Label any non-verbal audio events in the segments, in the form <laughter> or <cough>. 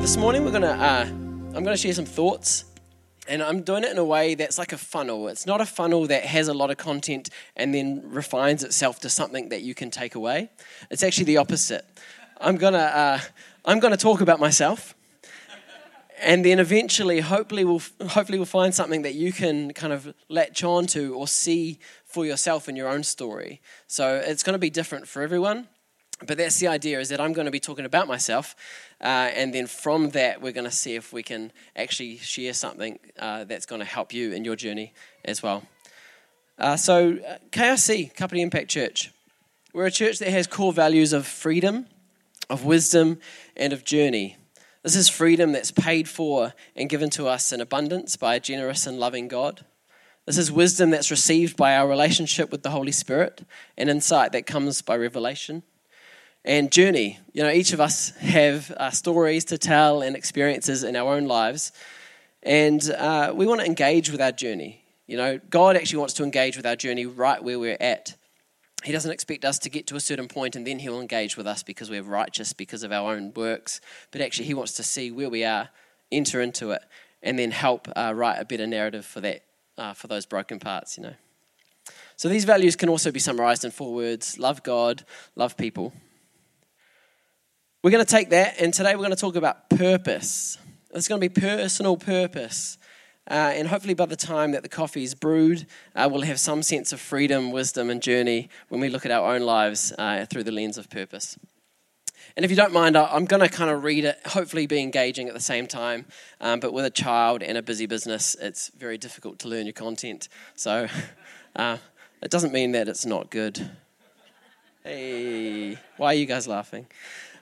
this morning we're gonna uh, I'm gonna share some thoughts, and I'm doing it in a way that's like a funnel. It's not a funnel that has a lot of content and then refines itself to something that you can take away. It's actually the opposite. I'm gonna uh, I'm gonna talk about myself, and then eventually, hopefully, we'll hopefully we'll find something that you can kind of latch on to or see for yourself in your own story. So it's going to be different for everyone. But that's the idea is that I'm going to be talking about myself, uh, and then from that, we're going to see if we can actually share something uh, that's going to help you in your journey as well. Uh, so, uh, KRC, Kapiti Impact Church, we're a church that has core values of freedom, of wisdom, and of journey. This is freedom that's paid for and given to us in abundance by a generous and loving God. This is wisdom that's received by our relationship with the Holy Spirit and insight that comes by revelation and journey. You know, each of us have uh, stories to tell and experiences in our own lives, and uh, we want to engage with our journey. You know, God actually wants to engage with our journey right where we're at. He doesn't expect us to get to a certain point and then He'll engage with us because we're righteous because of our own works, but actually He wants to see where we are, enter into it, and then help uh, write a better narrative for that, uh, for those broken parts. You know. So these values can also be summarized in four words: love God, love people. We're going to take that, and today we're going to talk about purpose. It's going to be personal purpose. Uh, and hopefully, by the time that the coffee is brewed, uh, we'll have some sense of freedom, wisdom, and journey when we look at our own lives uh, through the lens of purpose. And if you don't mind, I'm going to kind of read it, hopefully, be engaging at the same time. Um, but with a child and a busy business, it's very difficult to learn your content. So <laughs> uh, it doesn't mean that it's not good. Hey, why are you guys laughing?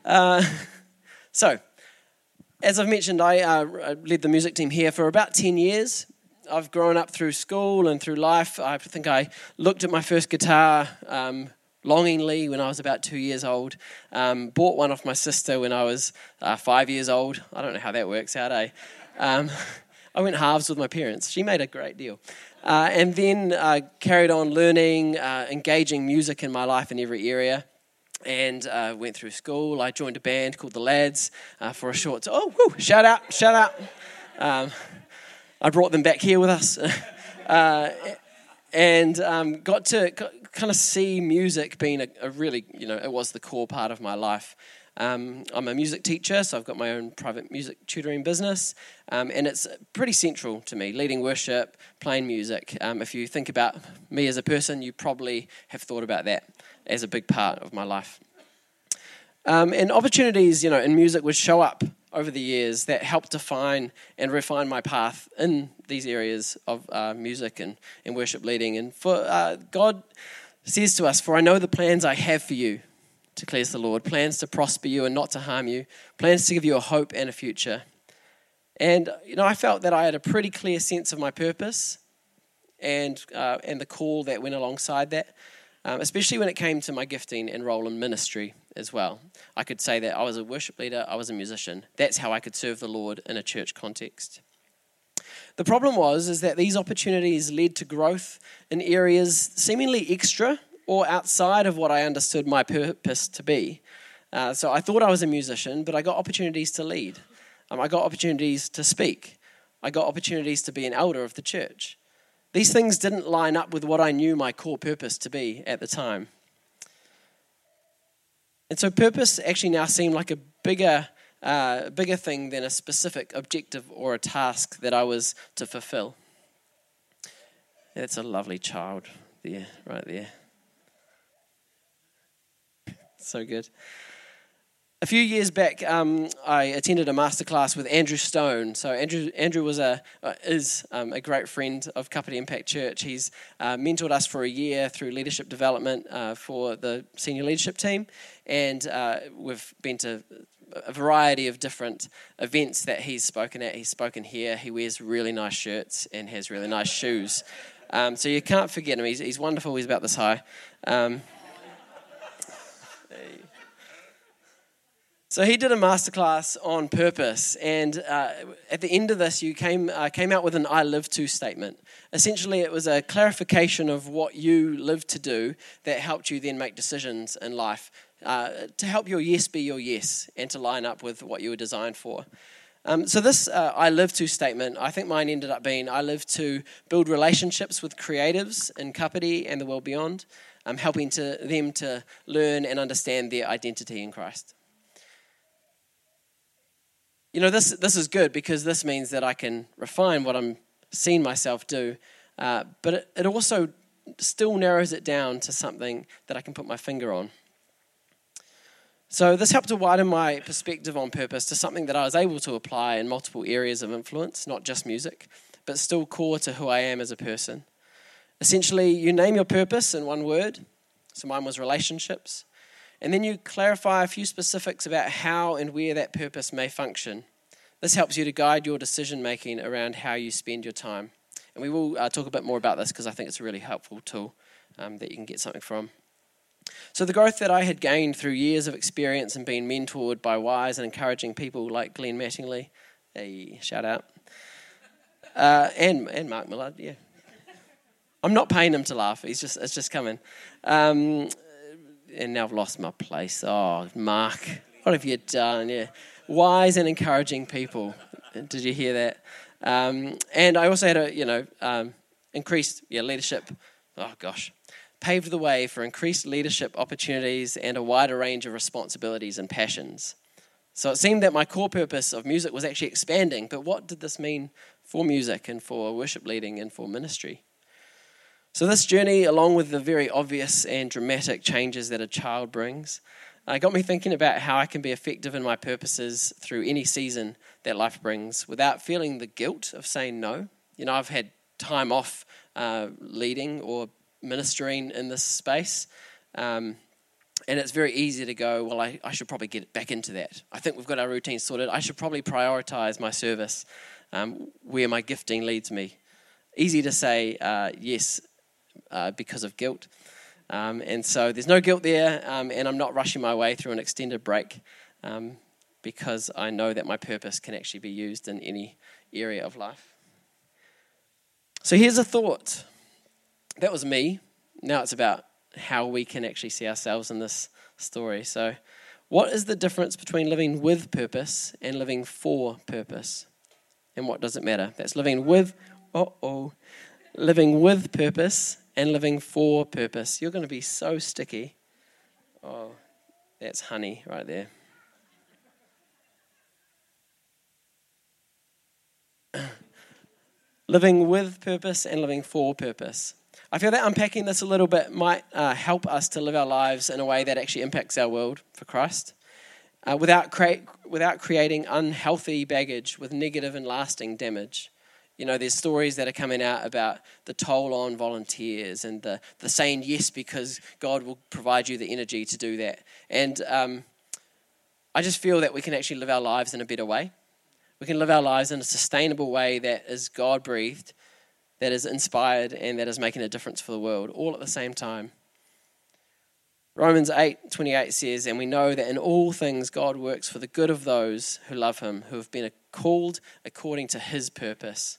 Uh, <laughs> so, as I've mentioned, I uh, led the music team here for about 10 years. I've grown up through school and through life. I think I looked at my first guitar um, longingly when I was about two years old. Um, bought one off my sister when I was uh, five years old. I don't know how that works out, eh? Um, <laughs> I went halves with my parents. She made a great deal. Uh, and then uh, carried on learning, uh, engaging music in my life in every area and uh, went through school. I joined a band called the Lads uh, for a short. T- oh, whoo, shout out, shout out! Um, I brought them back here with us, <laughs> uh, and um, got to kind of see music being a, a, really, you know, it was the core part of my life. Um, I'm a music teacher, so I've got my own private music tutoring business, um, and it's pretty central to me. Leading worship, playing music. Um, if you think about me as a person, you probably have thought about that as a big part of my life. Um, and opportunities, you know, in music would show up over the years that helped define and refine my path in these areas of uh, music and, and worship leading. And for uh, God says to us, "For I know the plans I have for you," declares the Lord, plans to prosper you and not to harm you, plans to give you a hope and a future. And you know, I felt that I had a pretty clear sense of my purpose and uh, and the call that went alongside that um, especially when it came to my gifting and role in ministry as well. I could say that I was a worship leader, I was a musician. That's how I could serve the Lord in a church context. The problem was is that these opportunities led to growth in areas seemingly extra or outside of what I understood my purpose to be. Uh, so I thought I was a musician, but I got opportunities to lead. Um, I got opportunities to speak. I got opportunities to be an elder of the church. These things didn't line up with what I knew my core purpose to be at the time. And so, purpose actually now seemed like a bigger, uh, bigger thing than a specific objective or a task that I was to fulfill. That's a lovely child there, right there. So good. A few years back, um, I attended a masterclass with Andrew Stone. So Andrew, Andrew was a uh, is um, a great friend of Kapiti Impact Church. He's uh, mentored us for a year through leadership development uh, for the senior leadership team, and uh, we've been to a variety of different events that he's spoken at. He's spoken here. He wears really nice shirts and has really nice shoes. Um, so you can't forget him. He's, he's wonderful. He's about this high. So he did a masterclass on purpose, and uh, at the end of this, you came uh, came out with an "I live to" statement. Essentially, it was a clarification of what you live to do that helped you then make decisions in life uh, to help your yes be your yes and to line up with what you were designed for. Um, so, this uh, I live to statement, I think mine ended up being I live to build relationships with creatives in Kapiti and the world beyond, um, helping to, them to learn and understand their identity in Christ. You know, this, this is good because this means that I can refine what I'm seeing myself do, uh, but it, it also still narrows it down to something that I can put my finger on. So, this helped to widen my perspective on purpose to something that I was able to apply in multiple areas of influence, not just music, but still core to who I am as a person. Essentially, you name your purpose in one word. So, mine was relationships. And then you clarify a few specifics about how and where that purpose may function. This helps you to guide your decision making around how you spend your time. And we will uh, talk a bit more about this because I think it's a really helpful tool um, that you can get something from. So, the growth that I had gained through years of experience and being mentored by wise and encouraging people like Glenn Mattingly, a shout out, <laughs> uh, and, and Mark Millard, yeah. I'm not paying him to laugh, He's just, it's just coming. Um, and now I've lost my place. Oh, Mark, what have you done? Yeah. Wise and encouraging people. Did you hear that? Um, and I also had a, you know, um, increased yeah, leadership. Oh, gosh. Paved the way for increased leadership opportunities and a wider range of responsibilities and passions. So it seemed that my core purpose of music was actually expanding. But what did this mean for music and for worship leading and for ministry? So, this journey, along with the very obvious and dramatic changes that a child brings, uh, got me thinking about how I can be effective in my purposes through any season that life brings without feeling the guilt of saying no. You know, I've had time off uh, leading or ministering in this space. Um, and it's very easy to go, well, I, I, should probably get back into that. I think we've got our routine sorted. I should probably prioritize my service um, where my gifting leads me. Easy to say uh, yes uh, because of guilt. Um, and so there's no guilt there, um, and I'm not rushing my way through an extended break um, because I know that my purpose can actually be used in any area of life. So here's a thought. That was me. Now it's about how we can actually see ourselves in this story. So, what is the difference between living with purpose and living for purpose? And what does it matter? That's living with, oh, oh, living with purpose and living for purpose. You're going to be so sticky. Oh, that's honey right there. <clears throat> living with purpose and living for purpose. I feel that unpacking this a little bit might uh, help us to live our lives in a way that actually impacts our world for Christ uh, without, cre- without creating unhealthy baggage with negative and lasting damage. You know, there's stories that are coming out about the toll on volunteers and the, the saying yes because God will provide you the energy to do that. And um, I just feel that we can actually live our lives in a better way. We can live our lives in a sustainable way that is God breathed, that is inspired, and that is making a difference for the world all at the same time. Romans 8 28 says, And we know that in all things God works for the good of those who love him, who have been called according to his purpose.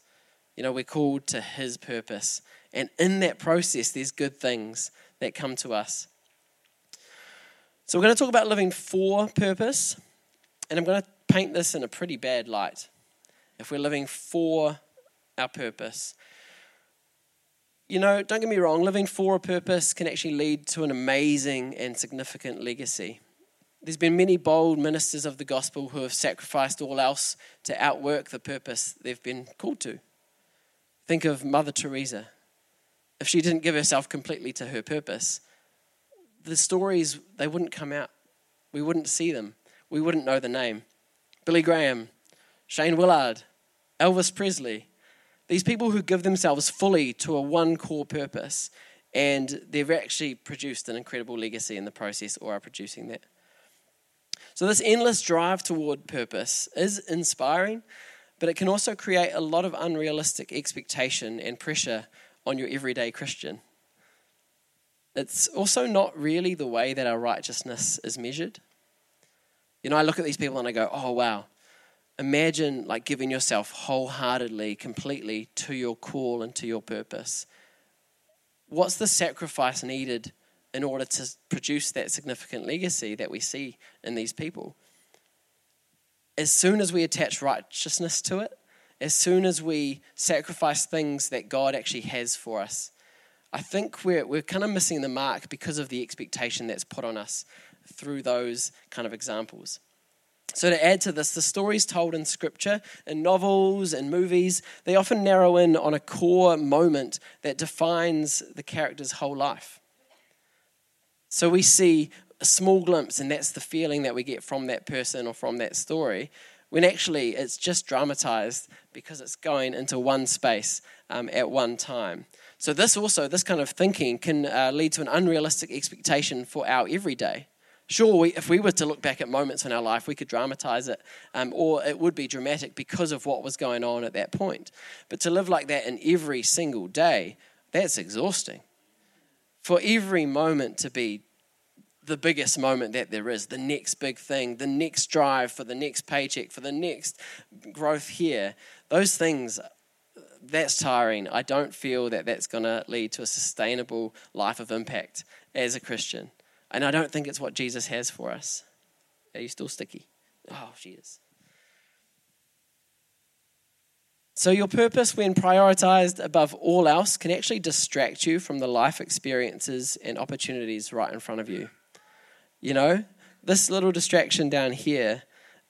You know, we're called to His purpose. And in that process, there's good things that come to us. So, we're going to talk about living for purpose. And I'm going to paint this in a pretty bad light. If we're living for our purpose, you know, don't get me wrong, living for a purpose can actually lead to an amazing and significant legacy. There's been many bold ministers of the gospel who have sacrificed all else to outwork the purpose they've been called to. Think of Mother Teresa. If she didn't give herself completely to her purpose, the stories, they wouldn't come out. We wouldn't see them. We wouldn't know the name. Billy Graham, Shane Willard, Elvis Presley, these people who give themselves fully to a one core purpose, and they've actually produced an incredible legacy in the process or are producing that. So, this endless drive toward purpose is inspiring, but it can also create a lot of unrealistic expectation and pressure on your everyday Christian. It's also not really the way that our righteousness is measured. You know, I look at these people and I go, oh, wow. Imagine like giving yourself wholeheartedly, completely to your call and to your purpose. What's the sacrifice needed in order to produce that significant legacy that we see in these people. As soon as we attach righteousness to it, as soon as we sacrifice things that God actually has for us, I think we're, we're kind of missing the mark because of the expectation that's put on us through those kind of examples. So, to add to this, the stories told in scripture, in novels and movies, they often narrow in on a core moment that defines the character's whole life. So, we see a small glimpse, and that's the feeling that we get from that person or from that story, when actually it's just dramatized because it's going into one space um, at one time. So, this also, this kind of thinking can uh, lead to an unrealistic expectation for our everyday. Sure, we, if we were to look back at moments in our life, we could dramatize it, um, or it would be dramatic because of what was going on at that point. But to live like that in every single day, that's exhausting. For every moment to be the biggest moment that there is, the next big thing, the next drive for the next paycheck, for the next growth here, those things, that's tiring. I don't feel that that's going to lead to a sustainable life of impact as a Christian. And I don't think it's what Jesus has for us. Are you still sticky? Oh, she is. So, your purpose, when prioritized above all else, can actually distract you from the life experiences and opportunities right in front of you. You know, this little distraction down here,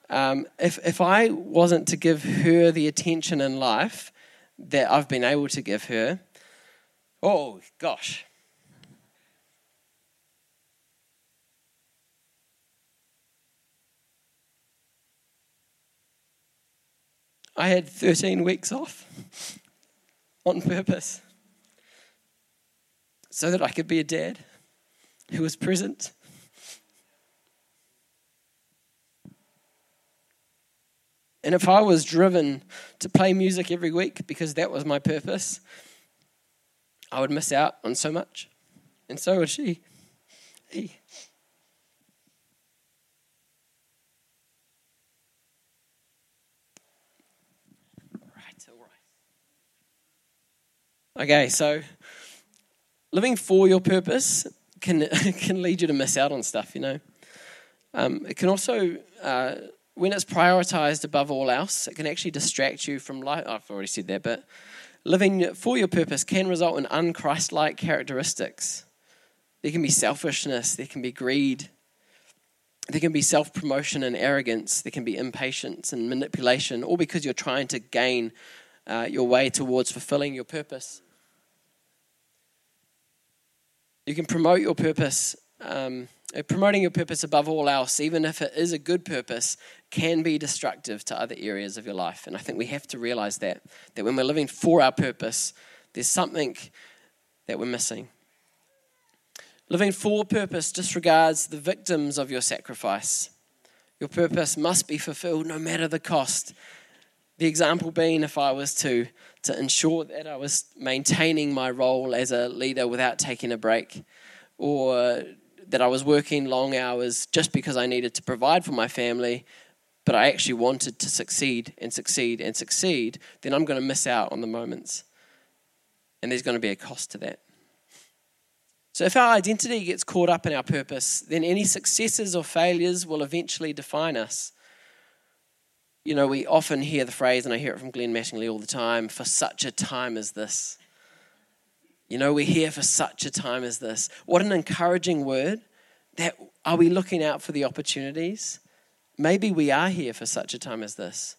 um, if, if I wasn't to give her the attention in life that I've been able to give her, oh gosh, I had 13 weeks off <laughs> on purpose so that I could be a dad who was present. And if I was driven to play music every week because that was my purpose, I would miss out on so much. And so would she. He. Okay, so living for your purpose can <laughs> can lead you to miss out on stuff. You know, um, it can also uh, when it's prioritized above all else, it can actually distract you from life. I've already said that, but living for your purpose can result in unchrist-like characteristics. There can be selfishness. There can be greed. There can be self promotion and arrogance. There can be impatience and manipulation, all because you're trying to gain uh, your way towards fulfilling your purpose. You can promote your purpose. Um, promoting your purpose above all else, even if it is a good purpose, can be destructive to other areas of your life. And I think we have to realize that, that when we're living for our purpose, there's something that we're missing. Living for purpose disregards the victims of your sacrifice. Your purpose must be fulfilled no matter the cost. The example being if I was to, to ensure that I was maintaining my role as a leader without taking a break, or that I was working long hours just because I needed to provide for my family, but I actually wanted to succeed and succeed and succeed, then I'm going to miss out on the moments. And there's going to be a cost to that. So, if our identity gets caught up in our purpose, then any successes or failures will eventually define us you know, we often hear the phrase, and I hear it from Glenn Mattingly all the time, for such a time as this. You know, we're here for such a time as this. What an encouraging word. That are we looking out for the opportunities? Maybe we are here for such a time as this.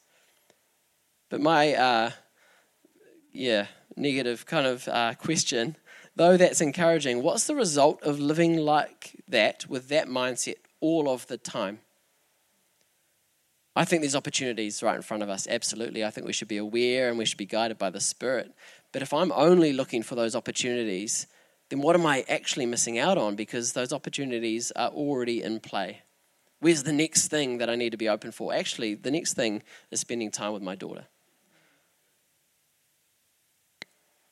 But my, uh, yeah, negative kind of uh, question, though that's encouraging, what's the result of living like that with that mindset all of the time? I think there's opportunities right in front of us, absolutely. I think we should be aware and we should be guided by the Spirit. But if I'm only looking for those opportunities, then what am I actually missing out on? Because those opportunities are already in play. Where's the next thing that I need to be open for? Actually, the next thing is spending time with my daughter.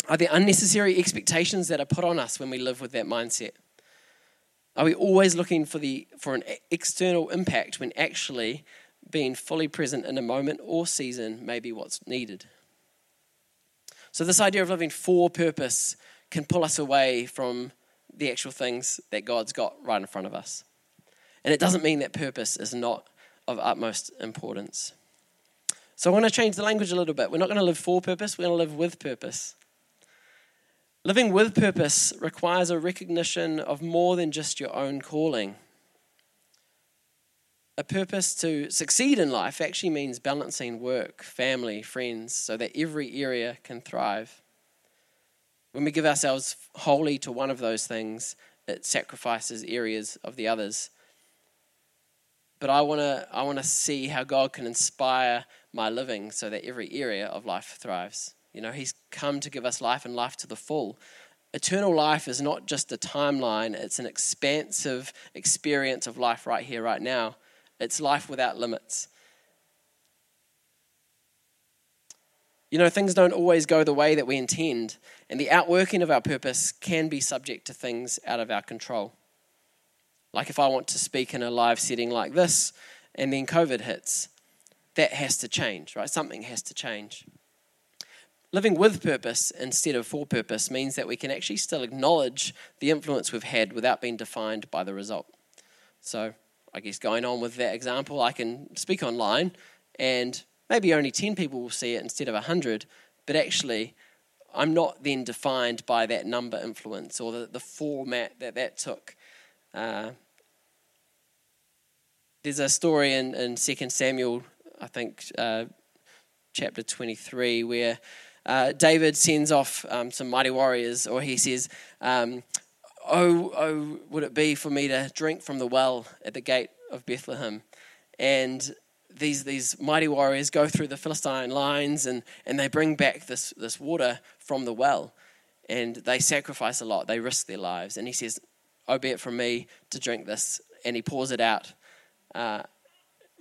Are there unnecessary expectations that are put on us when we live with that mindset? Are we always looking for, the, for an external impact when actually being fully present in a moment or season may be what's needed. So, this idea of living for purpose can pull us away from the actual things that God's got right in front of us. And it doesn't mean that purpose is not of utmost importance. So I want to change the language a little bit. We're not going to live for purpose, we're going to live with purpose. Living with purpose requires a recognition of more than just your own calling. A purpose to succeed in life actually means balancing work, family, friends, so that every area can thrive. When we give ourselves wholly to one of those things, it sacrifices areas of the others. But I want to I want to see how God can inspire my living so that every area of life thrives. You know, He's come to give us life and life to the full. Eternal life is not just a timeline, it's an expansive experience of life right here, right now. It's life without limits. You know, things don't always go the way that we intend, and the outworking of our purpose can be subject to things out of our control. Like if I want to speak in a live setting like this, and then COVID hits, that has to change, right? Something has to change. Living with purpose instead of for purpose means that we can actually still acknowledge the influence we've had without being defined by the result. So, I guess going on with that example, I can speak online and maybe only 10 people will see it instead of 100, but actually, I'm not then defined by that number influence or the, the format that that took. Uh, there's a story in, in 2 Samuel, I think, uh, chapter 23, where uh, David sends off um, some mighty warriors, or he says, um, oh, oh, would it be for me to drink from the well at the gate of Bethlehem? And these, these mighty warriors go through the Philistine lines and, and they bring back this, this water from the well. And they sacrifice a lot, they risk their lives. And he says, Oh, be it from me to drink this. And he pours it out uh,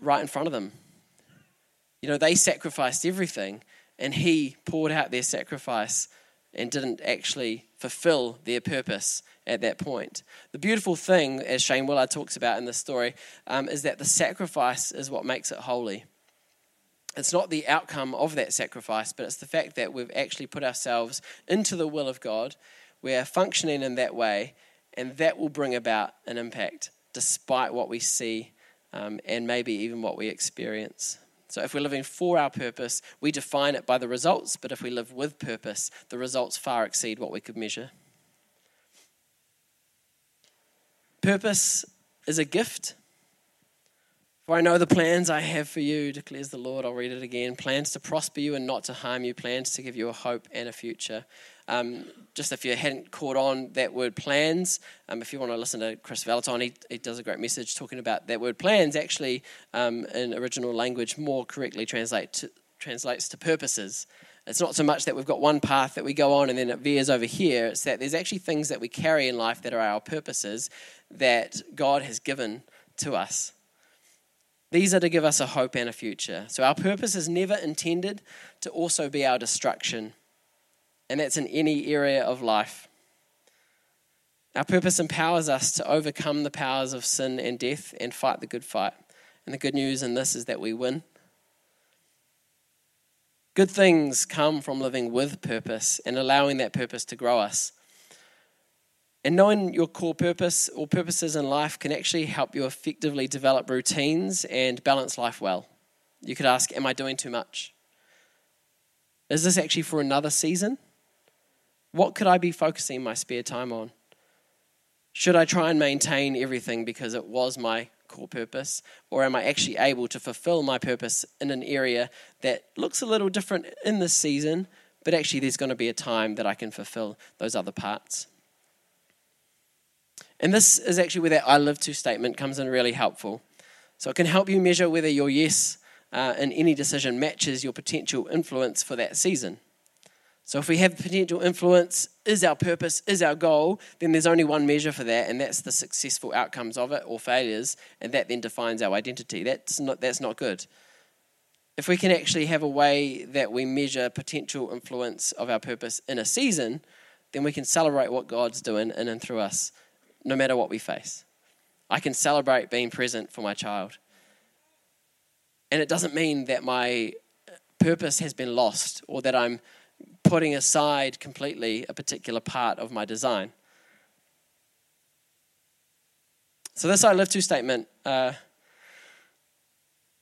right in front of them. You know, they sacrificed everything, and he poured out their sacrifice and didn't actually fulfill their purpose at that point. The beautiful thing, as Shane Willard talks about in this story, um, is that the sacrifice is what makes it holy. It's not the outcome of that sacrifice, but it's the fact that we've actually put ourselves into the will of God. We're functioning in that way, and that will bring about an impact despite what we see um, and maybe even what we experience. So, if we're living for our purpose, we define it by the results, but if we live with purpose, the results far exceed what we could measure. Purpose is a gift. For I know the plans I have for you, declares the Lord. I'll read it again. Plans to prosper you and not to harm you, plans to give you a hope and a future. Um, just if you hadn't caught on that word plans, um, if you want to listen to Kris Vallotton, he, he, does a great message talking about that word plans actually um, in original language more correctly translate to, translates to purposes. It's not so much that we've got one path that we go on and then it veers over here. It's that there's actually things that we carry in life that are our purposes that God has given to us. These are to give us a hope and a future. So our purpose is never intended to also be our destruction and that's in any area of life. Our purpose empowers us to overcome the powers of sin and death and fight the good fight. And the good news in this is that we win. Good things come from living with purpose and allowing that purpose to grow us. And knowing your core purpose or purposes in life can actually help you effectively develop routines and balance life well. You could ask, Am I doing too much? Is this actually for another season? What could I be focusing my spare time on? Should I try and maintain everything because it was my core purpose? Or am I actually able to fulfill my purpose in an area that looks a little different in this season, but actually there's going to be a time that I can fulfill those other parts? And this is actually where that I live to statement comes in really helpful. So it can help you measure whether your yes uh, in any decision matches your potential influence for that season. So, if we have potential influence, is our purpose, is our goal, then there's only one measure for that, and that's the successful outcomes of it or failures, and that then defines our identity. That's not, that's not good. If we can actually have a way that we measure potential influence of our purpose in a season, then we can celebrate what God's doing in and through us, no matter what we face. I can celebrate being present for my child. And it doesn't mean that my purpose has been lost or that I'm putting aside completely a particular part of my design. So, this I live to statement, uh,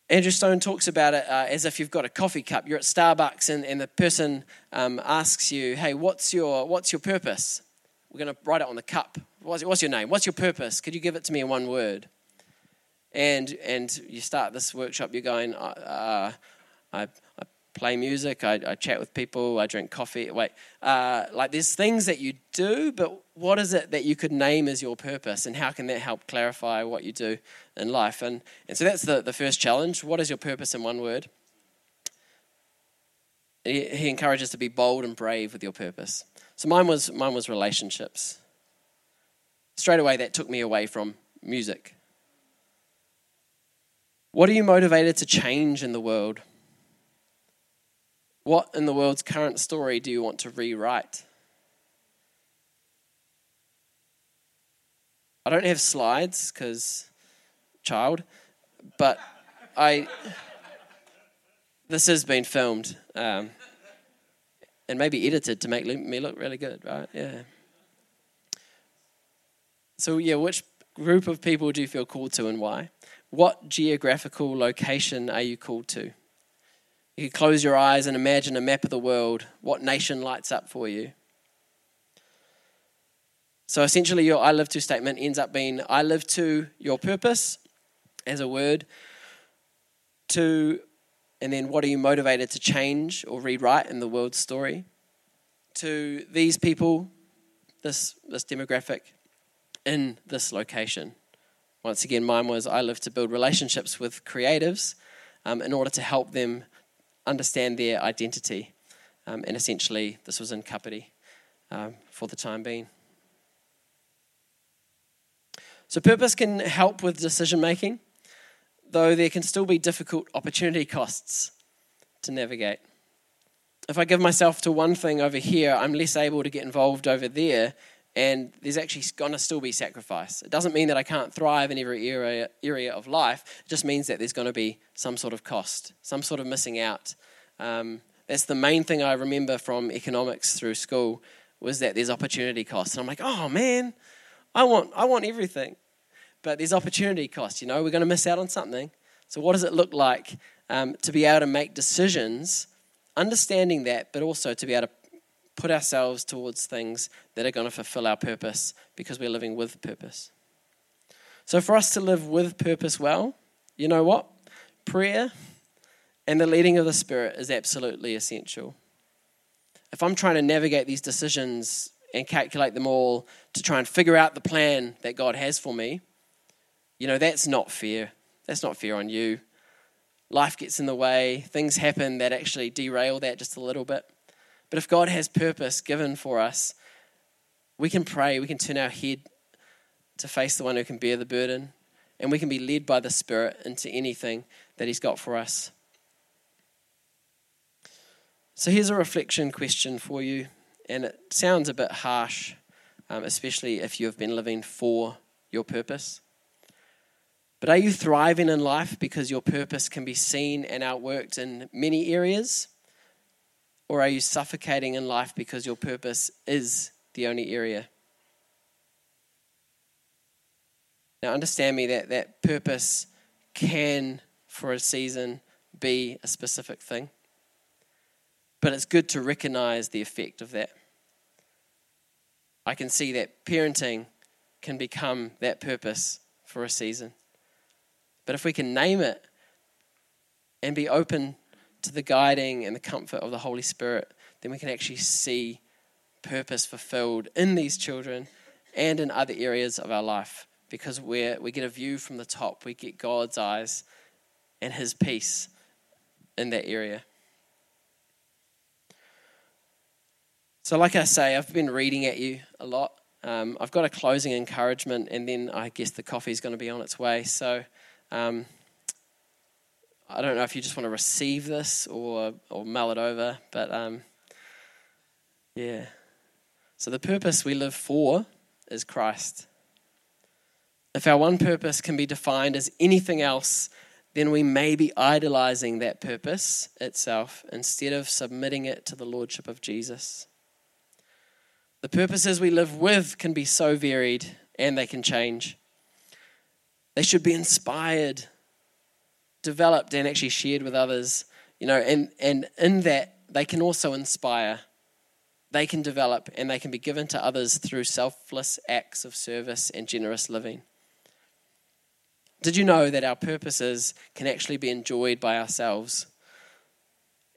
Andrew Stone talks about it uh, as if you've got a coffee cup. You're at Starbucks, and, and the person um, asks you, Hey, what's your, what's your purpose? We're going to write it on the cup. What's, your name? What's your purpose? Could you give it to me in one word? And, and you start this workshop, you're going, uh, I, I play music, I, I, chat with people, I drink coffee. Wait, uh, like there's things that you do, but what is it that you could name as your purpose, and how can that help clarify what you do in life? And, and so that's the, the first challenge. What is your purpose in one word? He, he encourages to be bold and brave with your purpose. So mine was mine was relationships. Straight away, that took me away from music. What are you motivated to change in the world? What in the world's current story do you want to rewrite? I don't have slides because child, but I. This has been filmed um, and maybe edited to make me look really good, right? Yeah. So, yeah, which group of people do you feel called to and why? What geographical location are you called to? You can close your eyes and imagine a map of the world. What nation lights up for you? So essentially, your I live to statement ends up being I live to your purpose as a word, to, and then what are you motivated to change or rewrite in the world's story? To these people, this, this demographic, in this location. Once again, mine was I live to build relationships with creatives um, in order to help them understand their identity. Um, and essentially, this was in Kapiti um, for the time being. So, purpose can help with decision making, though there can still be difficult opportunity costs to navigate. If I give myself to one thing over here, I'm less able to get involved over there, and there's actually going to still be sacrifice. It doesn't mean that I can't thrive in every area, area of life, it just means that there's going to be some sort of cost, some sort of missing out. Um, that's the main thing I remember from economics through school was that there's opportunity costs. And I'm like, oh man, I want, I want everything. But there's opportunity costs, you know, we're going to miss out on something. So, what does it look like um, to be able to make decisions, understanding that, but also to be able to put ourselves towards things that are going to fulfill our purpose because we're living with purpose. So, for us to live with purpose well, you know what? Prayer and the leading of the Spirit is absolutely essential. If I'm trying to navigate these decisions and calculate them all to try and figure out the plan that God has for me, you know, that's not fair. That's not fair on you. Life gets in the way, things happen that actually derail that just a little bit. But if God has purpose given for us, we can pray, we can turn our head to face the one who can bear the burden, and we can be led by the Spirit into anything that He's got for us. So here's a reflection question for you, and it sounds a bit harsh, um, especially if you have been living for your purpose. But are you thriving in life because your purpose can be seen and outworked in many areas? Or are you suffocating in life because your purpose is the only area? Now, understand me that that purpose can, for a season, be a specific thing. But it's good to recognize the effect of that. I can see that parenting can become that purpose for a season. But if we can name it and be open to the guiding and the comfort of the Holy Spirit, then we can actually see purpose fulfilled in these children and in other areas of our life because we we get a view from the top. We get God's eyes and His peace in that area. So, like I say, I've been reading at you a lot. Um, I've got a closing encouragement, and then I guess the coffee is going to be on its way. So, um, I don't know if you just want to receive this or or mull it over, but um, yeah. So the purpose we live for is Christ. If our one purpose can be defined as anything else, then we may be idolizing that purpose itself instead of submitting it to the lordship of Jesus. The purposes we live with can be so varied and they can change. They should be inspired, developed, and actually shared with others. You know, and, and in that, they can also inspire. They can develop and they can be given to others through selfless acts of service and generous living. Did you know that our purposes can actually be enjoyed by ourselves?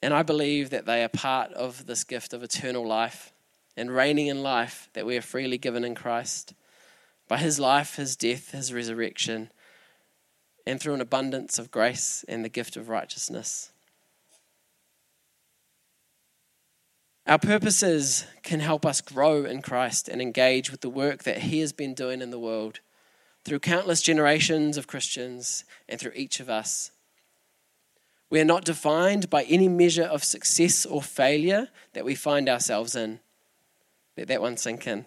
And I believe that they are part of this gift of eternal life and reigning in life that we are freely given in Christ. By his life, his death, his resurrection, and through an abundance of grace and the gift of righteousness. Our purposes can help us grow in Christ and engage with the work that he has been doing in the world through countless generations of Christians and through each of us. We are not defined by any measure of success or failure that we find ourselves in. Let that one sink in.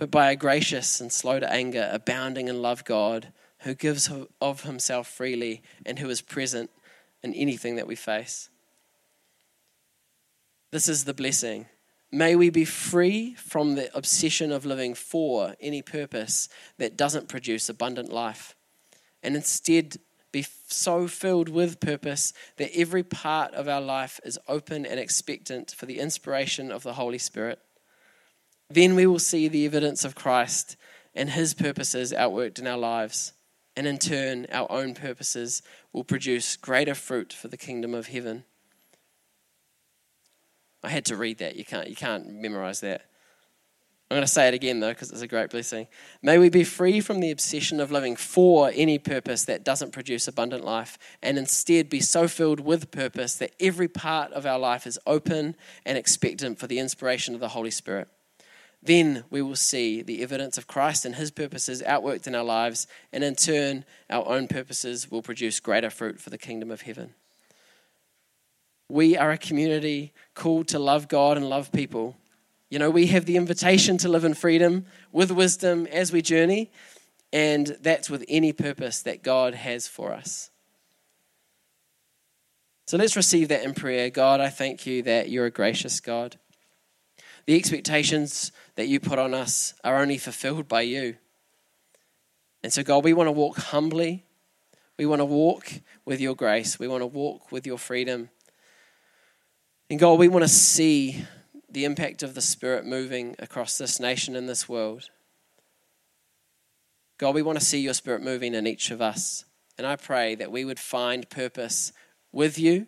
But by a gracious and slow to anger, abounding in love God, who gives of himself freely and who is present in anything that we face. This is the blessing. May we be free from the obsession of living for any purpose that doesn't produce abundant life, and instead be so filled with purpose that every part of our life is open and expectant for the inspiration of the Holy Spirit. Then we will see the evidence of Christ and his purposes outworked in our lives, and in turn, our own purposes will produce greater fruit for the kingdom of heaven. I had to read that. You can't, you can't memorize that. I'm going to say it again, though, because it's a great blessing. May we be free from the obsession of living for any purpose that doesn't produce abundant life, and instead be so filled with purpose that every part of our life is open and expectant for the inspiration of the Holy Spirit. Then we will see the evidence of Christ and his purposes outworked in our lives, and in turn, our own purposes will produce greater fruit for the kingdom of heaven. We are a community called to love God and love people. You know, we have the invitation to live in freedom with wisdom as we journey, and that's with any purpose that God has for us. So let's receive that in prayer. God, I thank you that you're a gracious God. The expectations that you put on us are only fulfilled by you. And so, God, we want to walk humbly. We want to walk with your grace. We want to walk with your freedom. And God, we want to see the impact of the Spirit moving across this nation and this world. God, we want to see your Spirit moving in each of us. And I pray that we would find purpose with you,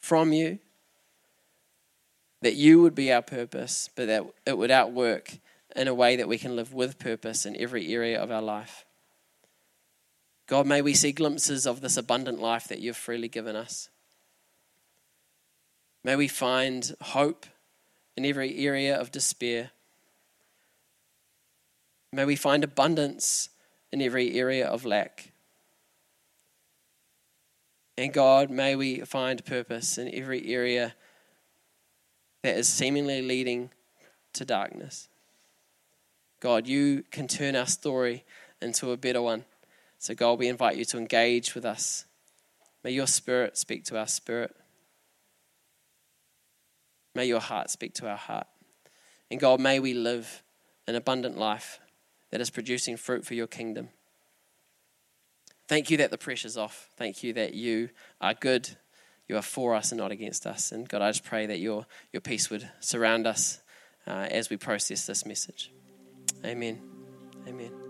from you, that you would be our purpose, but that it would outwork in a way that we can live with purpose in every area of our life. God, may we see glimpses of this abundant life that you've freely given us. May we find hope in every area of despair. May we find abundance in every area of lack. And God, may we find purpose in every area that is seemingly leading to darkness. God, you can turn our story into a better one. So, God, we invite you to engage with us. May your spirit speak to our spirit. May your heart speak to our heart. And God, may we live an abundant life that is producing fruit for your kingdom. Thank you that the pressure's off. Thank you that you are good. You are for us and not against us. And God, I just pray that your, your peace would surround us uh, as we process this message. Amen. Amen.